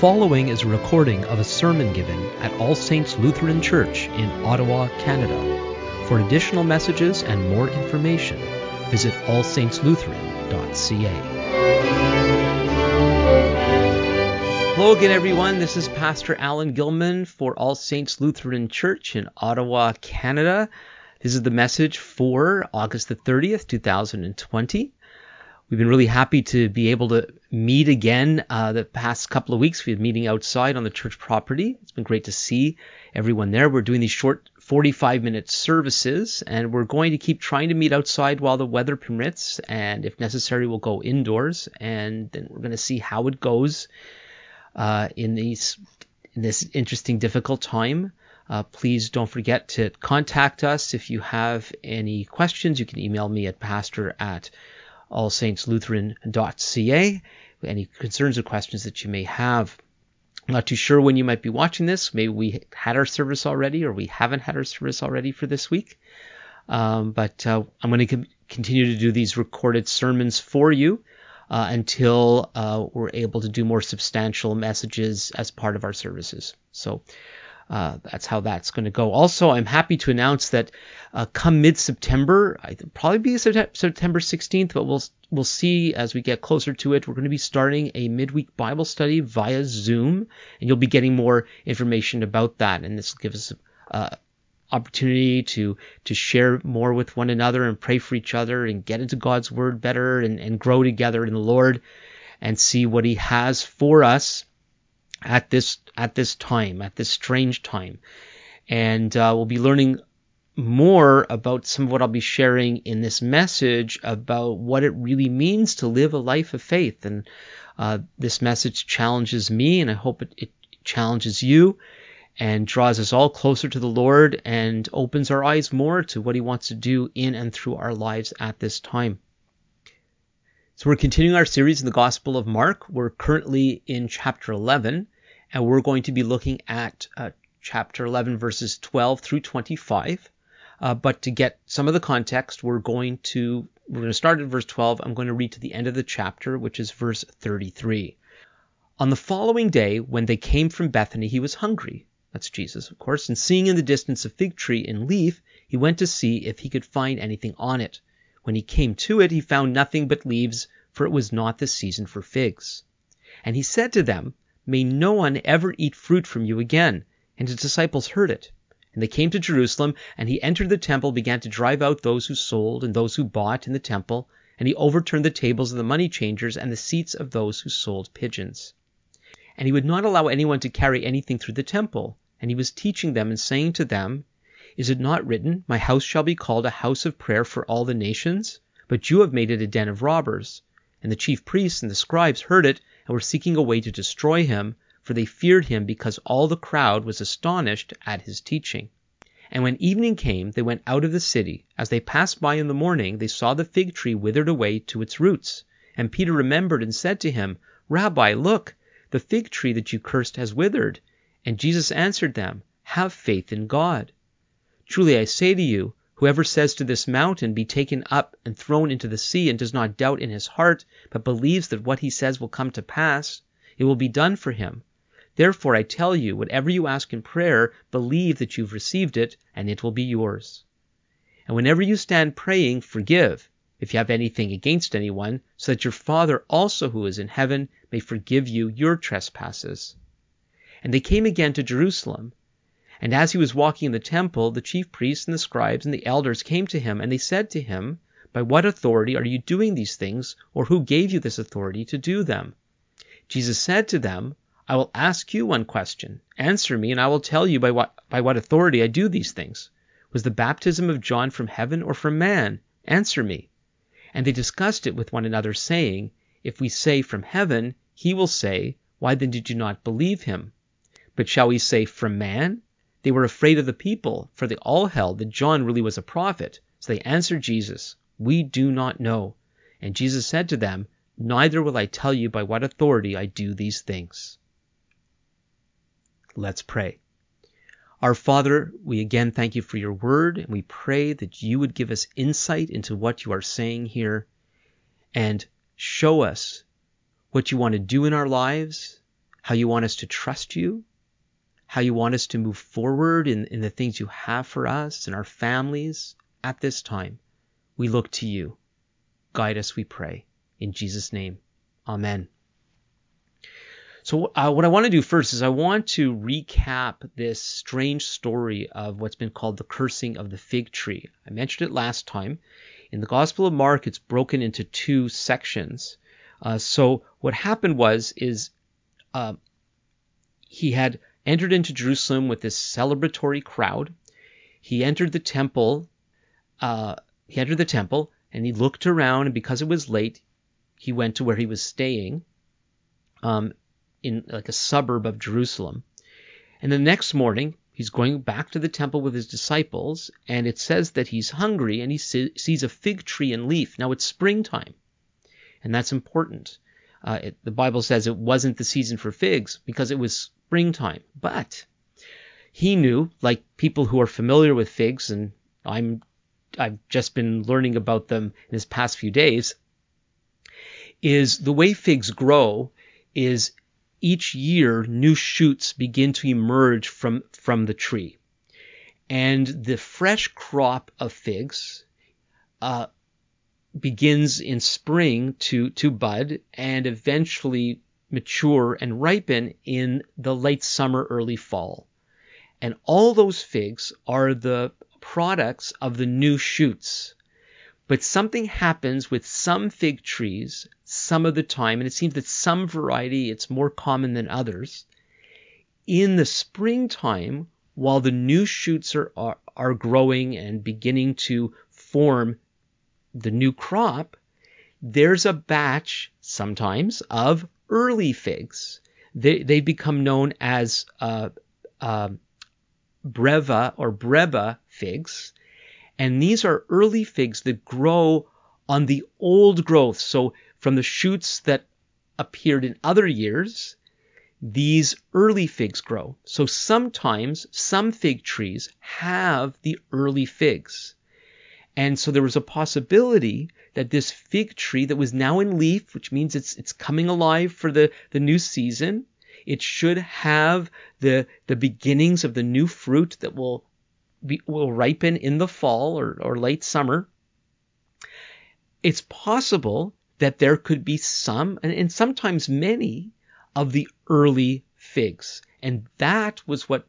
following is a recording of a sermon given at All Saints Lutheran Church in Ottawa, Canada. For additional messages and more information, visit allsaintslutheran.ca. Hello again, everyone. This is Pastor Alan Gilman for All Saints Lutheran Church in Ottawa, Canada. This is the message for August the 30th, 2020. We've been really happy to be able to meet again uh, the past couple of weeks. We've been meeting outside on the church property. It's been great to see everyone there. We're doing these short 45 minute services and we're going to keep trying to meet outside while the weather permits. And if necessary, we'll go indoors and then we're going to see how it goes uh, in these in this interesting, difficult time. Uh, please don't forget to contact us if you have any questions. You can email me at pastor at allsaintslutheran.ca. Any concerns or questions that you may have. I'm not too sure when you might be watching this. Maybe we had our service already or we haven't had our service already for this week. Um, but uh, I'm going to continue to do these recorded sermons for you uh, until uh, we're able to do more substantial messages as part of our services. So uh, that's how that's going to go. Also, I'm happy to announce that uh, come mid-September, probably be September 16th, but we'll we'll see as we get closer to it. We're going to be starting a midweek Bible study via Zoom, and you'll be getting more information about that. And this will give us uh, opportunity to to share more with one another and pray for each other and get into God's Word better and, and grow together in the Lord and see what He has for us at this at this time, at this strange time. And uh, we'll be learning more about some of what I'll be sharing in this message about what it really means to live a life of faith. And uh, this message challenges me, and I hope it, it challenges you and draws us all closer to the Lord and opens our eyes more to what He wants to do in and through our lives at this time. So we're continuing our series in the Gospel of Mark. We're currently in chapter 11, and we're going to be looking at uh, chapter 11, verses 12 through 25. Uh, but to get some of the context, we're going to we're going to start at verse 12. I'm going to read to the end of the chapter, which is verse 33. On the following day, when they came from Bethany, he was hungry. That's Jesus, of course. And seeing in the distance a fig tree in leaf, he went to see if he could find anything on it. When he came to it, he found nothing but leaves, for it was not the season for figs. And he said to them, May no one ever eat fruit from you again. And his disciples heard it. And they came to Jerusalem, and he entered the temple, began to drive out those who sold and those who bought in the temple, and he overturned the tables of the money changers and the seats of those who sold pigeons. And he would not allow anyone to carry anything through the temple. And he was teaching them and saying to them, is it not written, My house shall be called a house of prayer for all the nations? But you have made it a den of robbers. And the chief priests and the scribes heard it, and were seeking a way to destroy him, for they feared him, because all the crowd was astonished at his teaching. And when evening came, they went out of the city. As they passed by in the morning, they saw the fig tree withered away to its roots. And Peter remembered and said to him, Rabbi, look, the fig tree that you cursed has withered. And Jesus answered them, Have faith in God. Truly I say to you, whoever says to this mountain, Be taken up and thrown into the sea, and does not doubt in his heart, but believes that what he says will come to pass, it will be done for him. Therefore I tell you, whatever you ask in prayer, believe that you've received it, and it will be yours. And whenever you stand praying, forgive, if you have anything against anyone, so that your Father also who is in heaven may forgive you your trespasses. And they came again to Jerusalem. And as he was walking in the temple, the chief priests and the scribes and the elders came to him, and they said to him, By what authority are you doing these things, or who gave you this authority to do them? Jesus said to them, I will ask you one question. Answer me, and I will tell you by what, by what authority I do these things. Was the baptism of John from heaven or from man? Answer me. And they discussed it with one another, saying, If we say from heaven, he will say, Why then did you not believe him? But shall we say from man? They were afraid of the people, for they all held that John really was a prophet. So they answered Jesus, We do not know. And Jesus said to them, Neither will I tell you by what authority I do these things. Let's pray. Our Father, we again thank you for your word, and we pray that you would give us insight into what you are saying here and show us what you want to do in our lives, how you want us to trust you, how you want us to move forward in, in the things you have for us and our families at this time. We look to you. Guide us, we pray. In Jesus' name, amen. So, uh, what I want to do first is I want to recap this strange story of what's been called the cursing of the fig tree. I mentioned it last time. In the Gospel of Mark, it's broken into two sections. Uh, so, what happened was is uh, he had entered into Jerusalem with this celebratory crowd. He entered the temple. Uh, he entered the temple and he looked around, and because it was late, he went to where he was staying. Um, in like a suburb of Jerusalem. And the next morning, he's going back to the temple with his disciples, and it says that he's hungry and he sees a fig tree in leaf. Now it's springtime, and that's important. Uh, it, the Bible says it wasn't the season for figs because it was springtime, but he knew, like people who are familiar with figs, and I'm I've just been learning about them in this past few days, is the way figs grow is each year new shoots begin to emerge from, from the tree. And the fresh crop of figs uh, begins in spring to, to bud and eventually mature and ripen in the late summer, early fall. And all those figs are the products of the new shoots. But something happens with some fig trees some of the time, and it seems that some variety it's more common than others. In the springtime, while the new shoots are, are, are growing and beginning to form the new crop, there's a batch sometimes of early figs. They, they become known as uh, uh, breva or breba figs. And these are early figs that grow on the old growth. So from the shoots that appeared in other years, these early figs grow. So sometimes some fig trees have the early figs. And so there was a possibility that this fig tree that was now in leaf, which means it's it's coming alive for the, the new season, it should have the the beginnings of the new fruit that will be, will ripen in the fall or, or late summer. It's possible that there could be some, and, and sometimes many, of the early figs. And that was what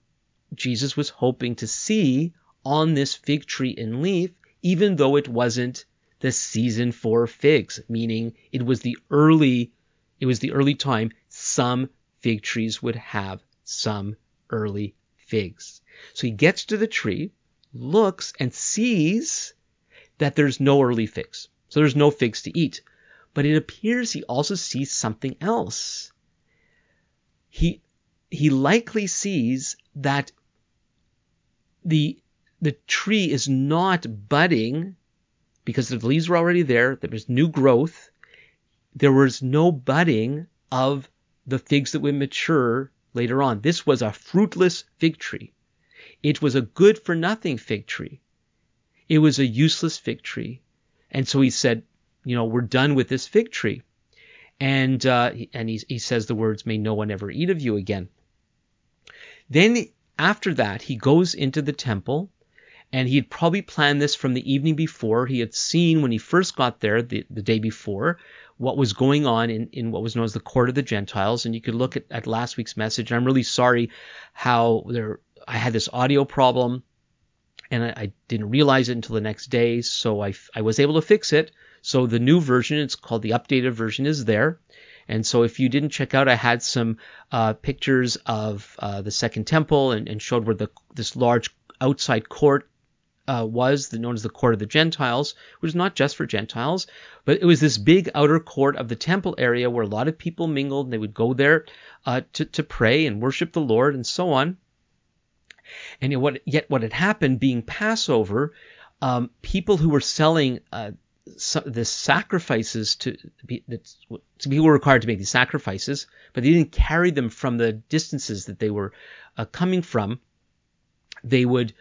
Jesus was hoping to see on this fig tree in leaf, even though it wasn't the season for figs, meaning it was the early, it was the early time some fig trees would have some early figs. So he gets to the tree, looks and sees that there's no early figs. So there's no figs to eat but it appears he also sees something else. He he likely sees that the the tree is not budding because the leaves were already there. There was new growth. There was no budding of the figs that would mature later on. This was a fruitless fig tree. It was a good for nothing fig tree. It was a useless fig tree. And so he said, you know, we're done with this fig tree. And, uh, and he, he says the words, may no one ever eat of you again. Then after that, he goes into the temple and he had probably planned this from the evening before. He had seen when he first got there the, the day before what was going on in, in what was known as the court of the Gentiles. And you could look at, at last week's message. I'm really sorry how there I had this audio problem and I, I didn't realize it until the next day. So I, I was able to fix it. So the new version, it's called the updated version, is there. And so if you didn't check out, I had some uh, pictures of uh, the Second Temple and, and, showed where the this large outside court uh, was, known as the Court of the Gentiles, which is not just for Gentiles, but it was this big outer court of the temple area where a lot of people mingled. And they would go there uh, to, to pray and worship the Lord and so on. And yet what, yet what had happened being Passover, um, people who were selling uh, the sacrifices to to people were required to make these sacrifices, but they didn't carry them from the distances that they were uh, coming from. They would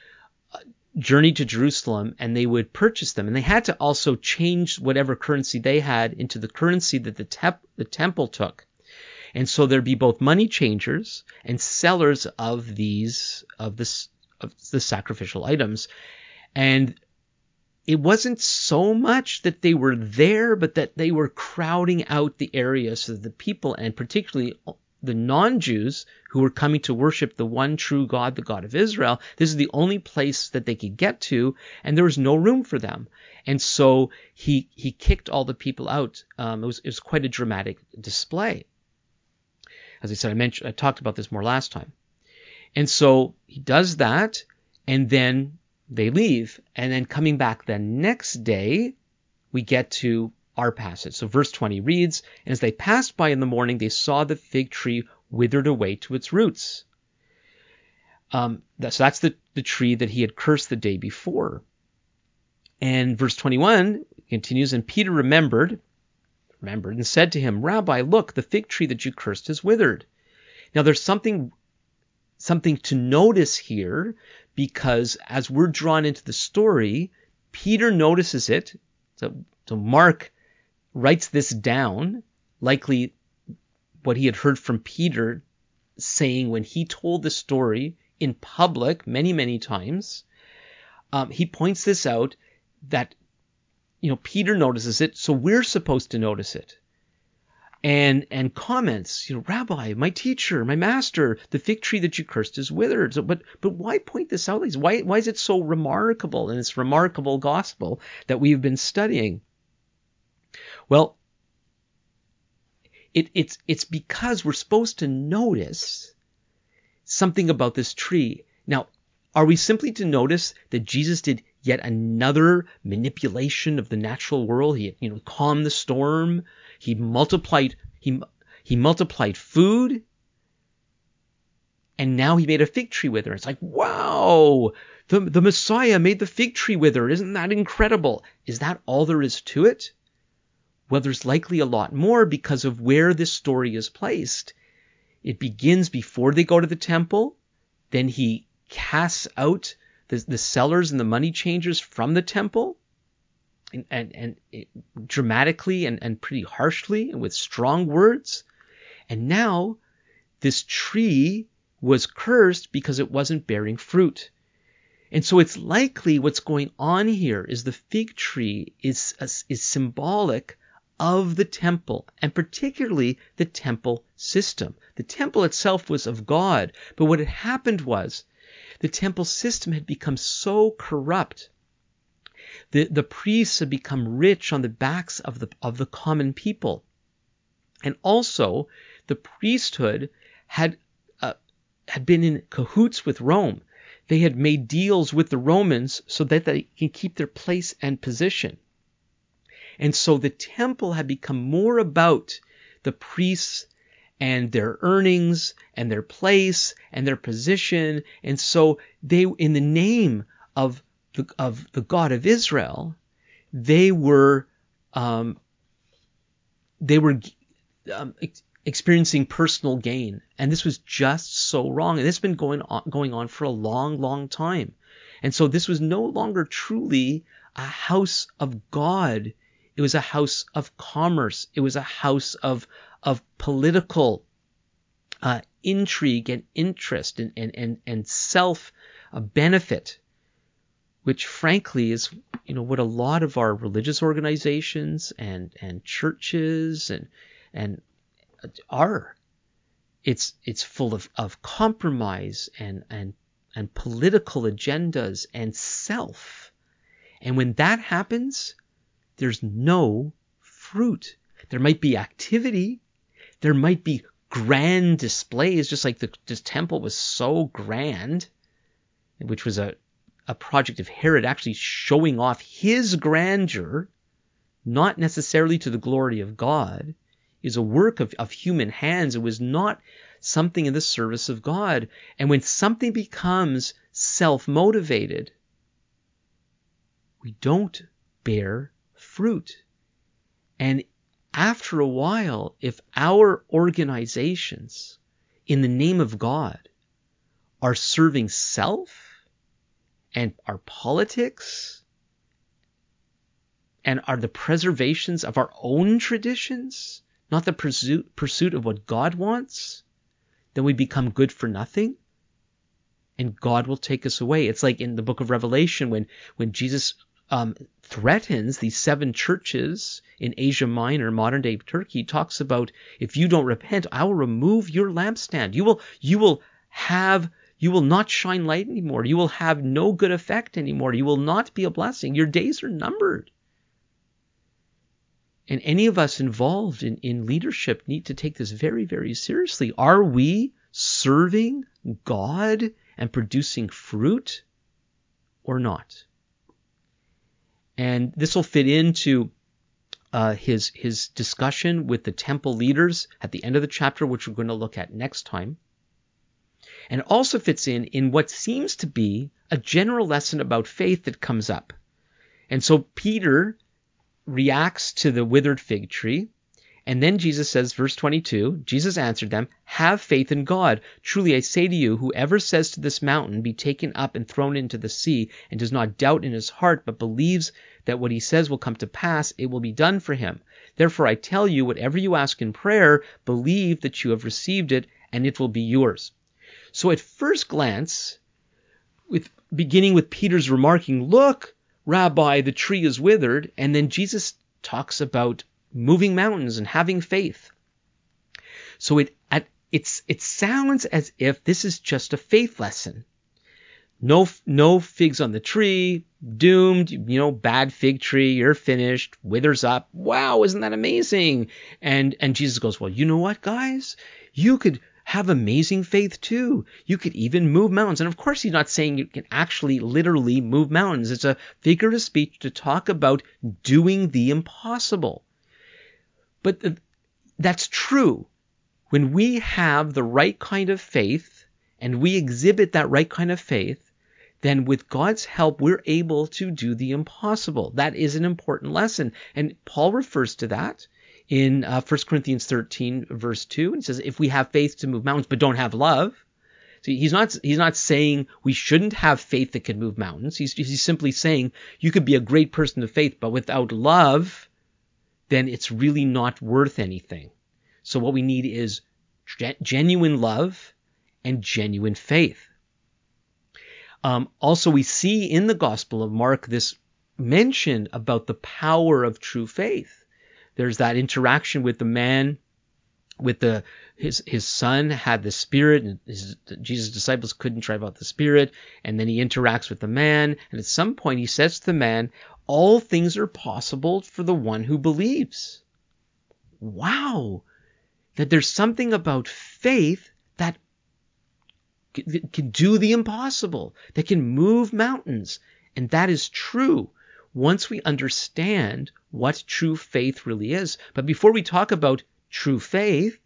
uh, journey to Jerusalem and they would purchase them, and they had to also change whatever currency they had into the currency that the, the temple took. And so there'd be both money changers and sellers of these of this of the sacrificial items. And it wasn't so much that they were there, but that they were crowding out the area so that the people, and particularly the non-Jews who were coming to worship the one true God, the God of Israel, this is the only place that they could get to, and there was no room for them. And so he he kicked all the people out. Um, it was it was quite a dramatic display. As I said, I mentioned I talked about this more last time. And so he does that, and then they leave. And then coming back the next day, we get to our passage. So verse 20 reads, And as they passed by in the morning, they saw the fig tree withered away to its roots. Um, so that's the, the tree that he had cursed the day before. And verse 21 continues, And Peter remembered, remembered, and said to him, Rabbi, look, the fig tree that you cursed is withered. Now there's something something to notice here because as we're drawn into the story, Peter notices it. So, so Mark writes this down, likely what he had heard from Peter saying when he told the story in public many, many times. Um, he points this out that, you know, Peter notices it, so we're supposed to notice it and and comments, you know, Rabbi, my teacher, my master, the fig tree that you cursed is withered. So, but but why point this out? Why why is it so remarkable in this remarkable gospel that we've been studying? Well, it, it's it's because we're supposed to notice something about this tree. Now, are we simply to notice that Jesus did yet another manipulation of the natural world? He you know calmed the storm he multiplied he he multiplied food and now he made a fig tree wither. It's like, wow, the, the Messiah made the fig tree wither. Isn't that incredible? Is that all there is to it? Well, there's likely a lot more because of where this story is placed. It begins before they go to the temple. Then he casts out the, the sellers and the money changers from the temple and, and, and it, dramatically and, and pretty harshly and with strong words. And now this tree was cursed because it wasn't bearing fruit. And so it's likely what's going on here is the fig tree is, is symbolic of the temple and particularly the temple system. The temple itself was of God, but what had happened was the temple system had become so corrupt the, the priests had become rich on the backs of the, of the common people. And also, the priesthood had, uh, had been in cahoots with Rome. They had made deals with the Romans so that they can keep their place and position. And so the temple had become more about the priests and their earnings and their place and their position. And so they, in the name of the, of the God of Israel, they were um, they were um, ex- experiencing personal gain, and this was just so wrong. And this has been going on going on for a long, long time. And so this was no longer truly a house of God. It was a house of commerce. It was a house of of political uh, intrigue and interest and and and, and self uh, benefit which frankly is you know what a lot of our religious organizations and and churches and and are it's it's full of, of compromise and and and political agendas and self and when that happens there's no fruit there might be activity there might be grand displays just like the this temple was so grand which was a a project of Herod actually showing off his grandeur, not necessarily to the glory of God, is a work of, of human hands. It was not something in the service of God. And when something becomes self motivated, we don't bear fruit. And after a while, if our organizations in the name of God are serving self, and our politics and are the preservations of our own traditions not the pursuit, pursuit of what God wants, then we become good for nothing and God will take us away. It's like in the book of Revelation when, when Jesus um, threatens these seven churches in Asia Minor, modern day Turkey, talks about if you don't repent, I will remove your lampstand. You will, you will have, you will not shine light anymore. You will have no good effect anymore. You will not be a blessing. Your days are numbered. And any of us involved in, in leadership need to take this very, very seriously. Are we serving God and producing fruit or not? And this will fit into uh, his his discussion with the temple leaders at the end of the chapter, which we're going to look at next time. And also fits in in what seems to be a general lesson about faith that comes up. And so Peter reacts to the withered fig tree. And then Jesus says, verse 22, Jesus answered them, Have faith in God. Truly I say to you, whoever says to this mountain, Be taken up and thrown into the sea, and does not doubt in his heart, but believes that what he says will come to pass, it will be done for him. Therefore I tell you, whatever you ask in prayer, believe that you have received it, and it will be yours. So at first glance, with beginning with Peter's remarking, Look, Rabbi, the tree is withered, and then Jesus talks about moving mountains and having faith. So it it's it sounds as if this is just a faith lesson. No no figs on the tree, doomed, you know, bad fig tree, you're finished, withers up. Wow, isn't that amazing? And and Jesus goes, "Well, you know what, guys? You could have amazing faith too. You could even move mountains. And of course, he's not saying you can actually literally move mountains. It's a figure of speech to talk about doing the impossible. But that's true. When we have the right kind of faith and we exhibit that right kind of faith, then with God's help, we're able to do the impossible. That is an important lesson. And Paul refers to that in uh, 1 Corinthians 13, verse 2. And says, if we have faith to move mountains but don't have love, See, he's not he's not saying we shouldn't have faith that can move mountains. He's, he's simply saying you could be a great person of faith, but without love, then it's really not worth anything. So what we need is genuine love and genuine faith. Um, also, we see in the Gospel of Mark this mention about the power of true faith. There's that interaction with the man, with the his his son had the spirit, and his, Jesus' disciples couldn't drive out the spirit, and then he interacts with the man, and at some point he says to the man, all things are possible for the one who believes. Wow! That there's something about faith that can do the impossible, that can move mountains. And that is true once we understand what true faith really is. But before we talk about true faith,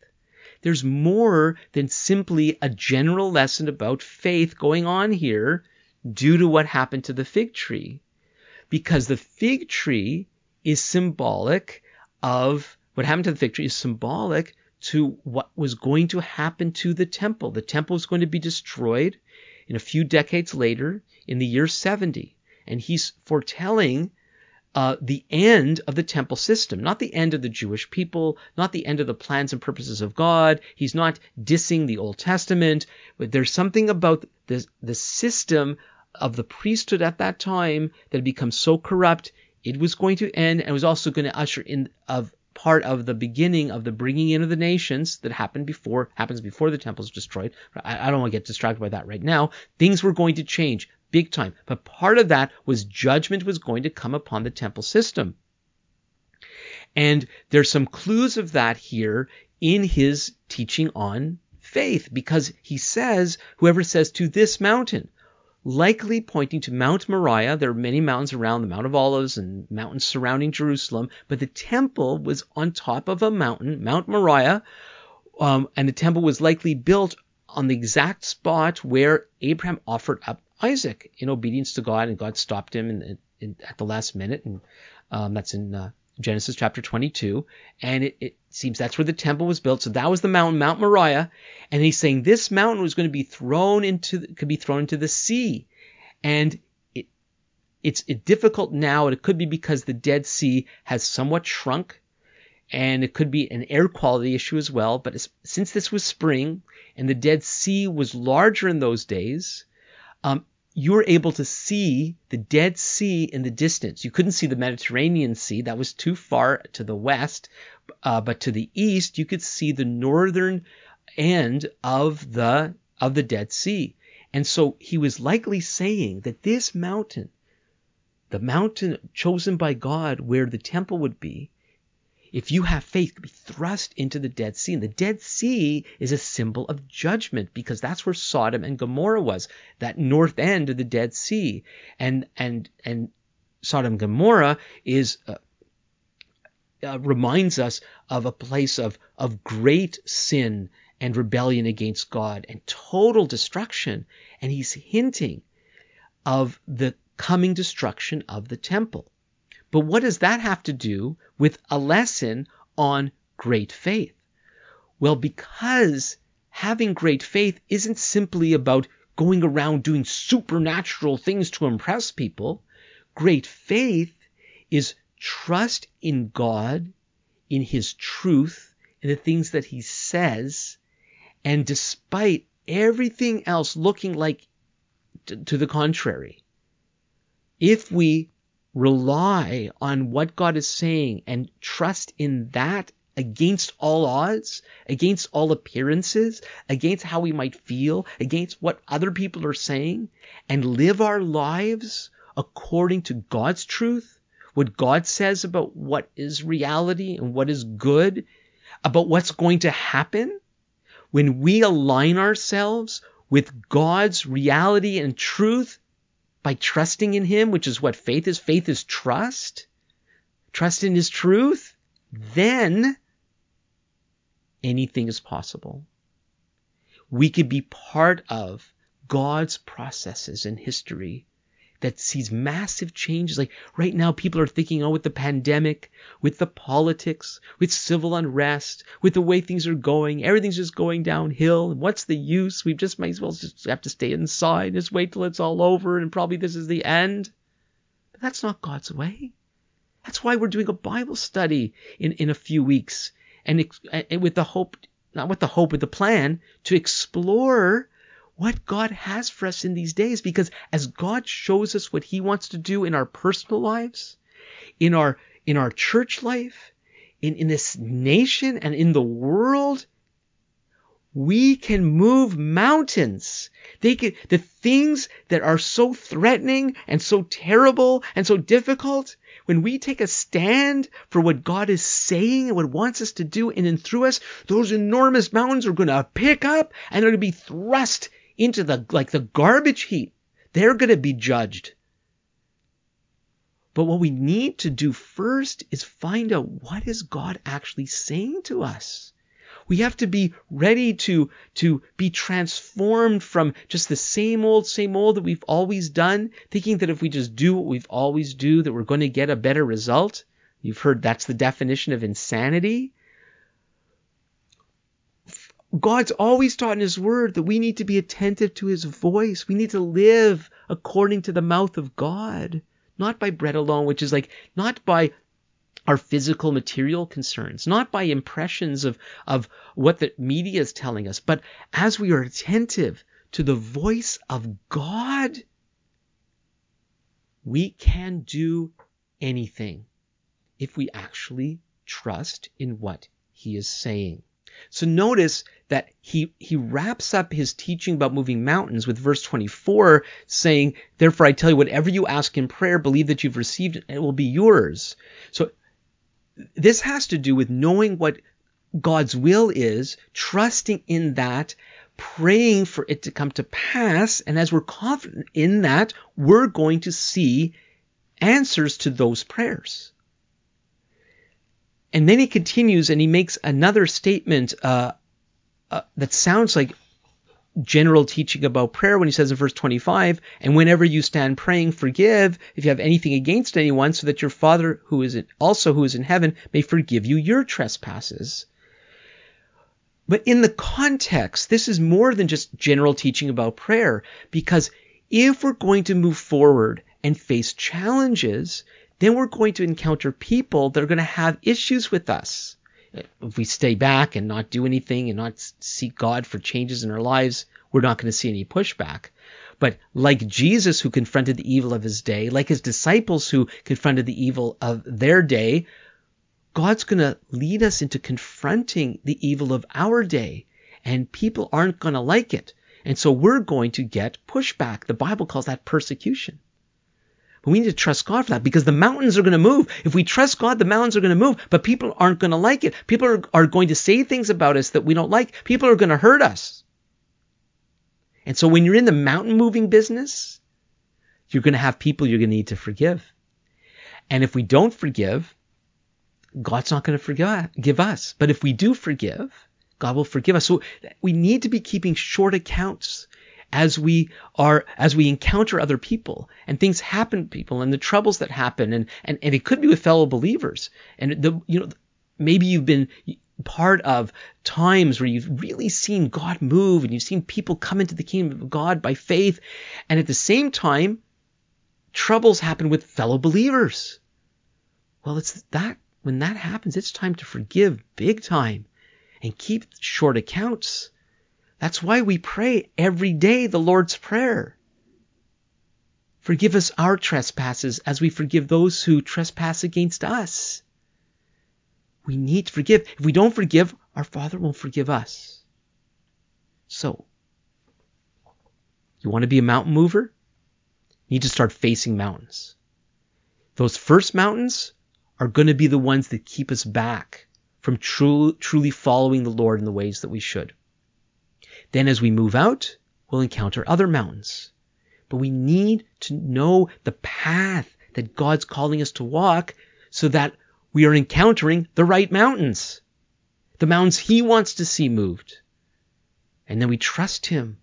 there's more than simply a general lesson about faith going on here due to what happened to the fig tree because the fig tree is symbolic of what happened to the fig tree is symbolic to what was going to happen to the temple. The temple was going to be destroyed in a few decades later in the year 70. And he's foretelling uh, the end of the temple system, not the end of the Jewish people, not the end of the plans and purposes of God. He's not dissing the Old Testament, but there's something about the, the system of the priesthood at that time that had become so corrupt, it was going to end and was also going to usher in of part of the beginning of the bringing in of the nations that happened before happens before the temple is destroyed. I, I don't want to get distracted by that right now. Things were going to change big time, but part of that was judgment was going to come upon the temple system. And there's some clues of that here in his teaching on faith because he says, whoever says to this mountain, likely pointing to Mount Moriah. There are many mountains around the Mount of Olives and mountains surrounding Jerusalem, but the temple was on top of a mountain, Mount Moriah, um, and the temple was likely built on the exact spot where Abraham offered up Isaac in obedience to God, and God stopped him in, in, at the last minute, and um, that's in uh, Genesis chapter 22, and it, it, seems that's where the temple was built. So that was the mountain, Mount Moriah, and he's saying this mountain was going to be thrown into could be thrown into the sea, and it, it's it difficult now, and it could be because the Dead Sea has somewhat shrunk, and it could be an air quality issue as well. But since this was spring and the Dead Sea was larger in those days, um, you were able to see the Dead Sea in the distance. You couldn't see the Mediterranean Sea, that was too far to the west. Uh, but to the east, you could see the northern end of the of the Dead Sea. And so he was likely saying that this mountain, the mountain chosen by God where the temple would be, if you have faith, could be thrust into the Dead Sea. And the Dead Sea is a symbol of judgment because that's where Sodom and Gomorrah was, that north end of the Dead Sea. And and and Sodom and Gomorrah is uh, uh, reminds us of a place of of great sin and rebellion against God and total destruction. And he's hinting of the coming destruction of the temple. But what does that have to do with a lesson on great faith? Well, because having great faith isn't simply about going around doing supernatural things to impress people. Great faith is trust in God, in His truth, in the things that He says, and despite everything else looking like to the contrary, if we rely on what God is saying and trust in that against all odds, against all appearances, against how we might feel, against what other people are saying, and live our lives according to God's truth, what God says about what is reality and what is good, about what's going to happen, when we align ourselves with God's reality and truth, by trusting in Him, which is what faith is. Faith is trust. Trust in His truth. Then anything is possible. We could be part of God's processes in history that sees massive changes. Like right now, people are thinking, oh, with the pandemic, with the politics, with civil unrest, with the way things are going, everything's just going downhill. What's the use? We just might as well just have to stay inside, just wait till it's all over, and probably this is the end. But that's not God's way. That's why we're doing a Bible study in, in a few weeks, and, and with the hope, not with the hope, with the plan to explore what God has for us in these days because as God shows us what he wants to do in our personal lives, in our in our church life, in, in this nation and in the world, we can move mountains. They can, the things that are so threatening and so terrible and so difficult, when we take a stand for what God is saying and what wants us to do in and through us, those enormous mountains are going to pick up and they're going to be thrust into the like the garbage heap. They're going to be judged. But what we need to do first is find out what is God actually saying to us. We have to be ready to, to be transformed from just the same old, same old that we've always done, thinking that if we just do what we've always do, that we're going to get a better result. You've heard that's the definition of insanity. God's always taught in His Word that we need to be attentive to His voice. We need to live according to the mouth of God, not by bread alone, which is like, not by our physical material concerns, not by impressions of, of what the media is telling us, but as we are attentive to the voice of God, we can do anything if we actually trust in what He is saying. So notice that he, he wraps up his teaching about moving mountains with verse 24 saying, Therefore I tell you, whatever you ask in prayer, believe that you've received it, and it will be yours. So this has to do with knowing what God's will is, trusting in that, praying for it to come to pass, and as we're confident in that, we're going to see answers to those prayers. And then he continues and he makes another statement uh, uh, that sounds like general teaching about prayer when he says in verse 25, and whenever you stand praying, forgive if you have anything against anyone, so that your Father who is in, also who is in heaven may forgive you your trespasses. But in the context, this is more than just general teaching about prayer, because if we're going to move forward and face challenges, then we're going to encounter people that are going to have issues with us. if we stay back and not do anything and not seek God for changes in our lives, we're not going to see any pushback. But like Jesus, who confronted the evil of his day, like his disciples who confronted the evil of their day, God's going to lead us into confronting the evil of our day. And people aren't going to like it. And so we're going to get pushback. The Bible calls that persecution. But we need to trust God for that because the mountains are going to move. If we trust God, the mountains are going to move, but people aren't going to like it. People are, are going to say things about us that we don't like. People are going to hurt us. And so when you're in the mountain moving business, you're going to have people you're going to need to forgive. And if we don't forgive, God's not going to forgive us. But if we do forgive, God will forgive us. So we need to be keeping short accounts as we are as we encounter other people and things happen to people and the troubles that happen and and, and it could be with fellow believers. And the you know maybe you've been part of times where you've really seen God move and you've seen people come into the kingdom of God by faith. And at the same time troubles happen with fellow believers. Well it's that when that happens it's time to forgive big time and keep short accounts that's why we pray every day the Lord's Prayer. Forgive us our trespasses as we forgive those who trespass against us. We need to forgive. If we don't forgive, our Father won't forgive us. So, you want to be a mountain mover? You need to start facing mountains. Those first mountains are going to be the ones that keep us back from true, truly following the Lord in the ways that we should. Then as we move out, we'll encounter other mountains. But we need to know the path that God's calling us to walk so that we are encountering the right mountains, the mountains He wants to see moved. And then we trust Him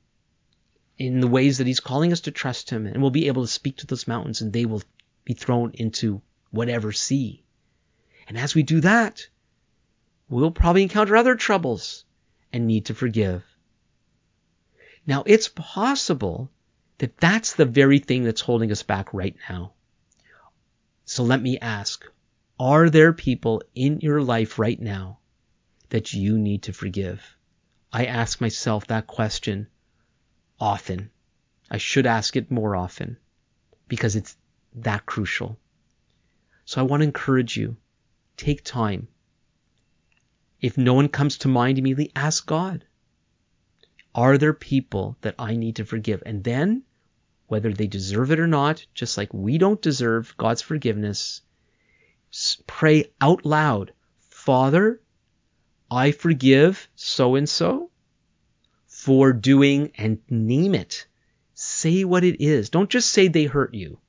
in the ways that He's calling us to trust Him, and we'll be able to speak to those mountains and they will be thrown into whatever sea. And as we do that, we'll probably encounter other troubles and need to forgive. Now, it's possible that that's the very thing that's holding us back right now. So let me ask, are there people in your life right now that you need to forgive? I ask myself that question often. I should ask it more often because it's that crucial. So I want to encourage you, take time. If no one comes to mind immediately, ask God. Are there people that I need to forgive? And then, whether they deserve it or not, just like we don't deserve God's forgiveness, pray out loud, Father, I forgive so and so for doing and name it. Say what it is. Don't just say they hurt you.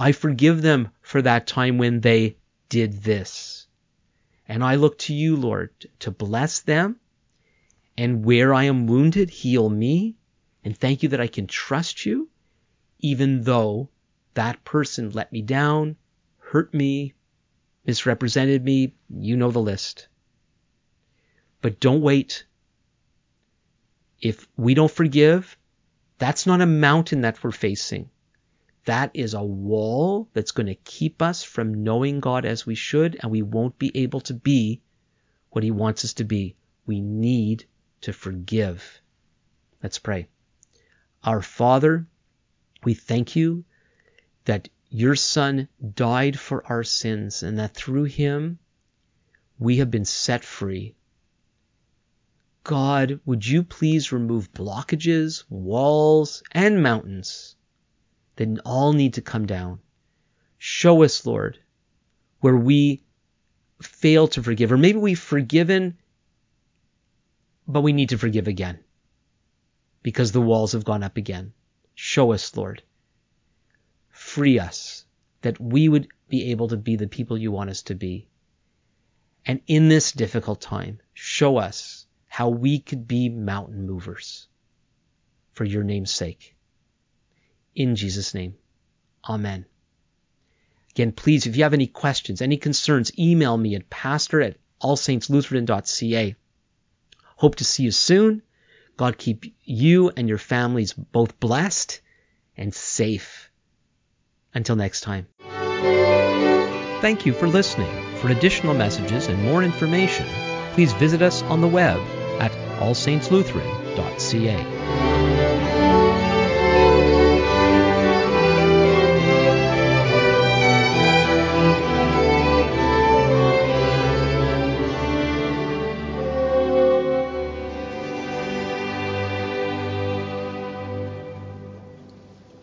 I forgive them for that time when they did this. And I look to you, Lord, to bless them and where I am wounded, heal me. And thank you that I can trust you, even though that person let me down, hurt me, misrepresented me. You know the list. But don't wait. If we don't forgive, that's not a mountain that we're facing. That is a wall that's going to keep us from knowing God as we should, and we won't be able to be what He wants us to be. We need to forgive. Let's pray. Our Father, we thank you that your Son died for our sins and that through him we have been set free. God, would you please remove blockages, walls, and mountains that all need to come down? Show us, Lord, where we fail to forgive, or maybe we've forgiven but we need to forgive again because the walls have gone up again. Show us, Lord. Free us that we would be able to be the people you want us to be. And in this difficult time, show us how we could be mountain movers for your name's sake. In Jesus' name, Amen. Again, please, if you have any questions, any concerns, email me at pastor at allsaintslutheran.ca. Hope to see you soon. God keep you and your families both blessed and safe. Until next time. Thank you for listening. For additional messages and more information, please visit us on the web at allsaintslutheran.ca.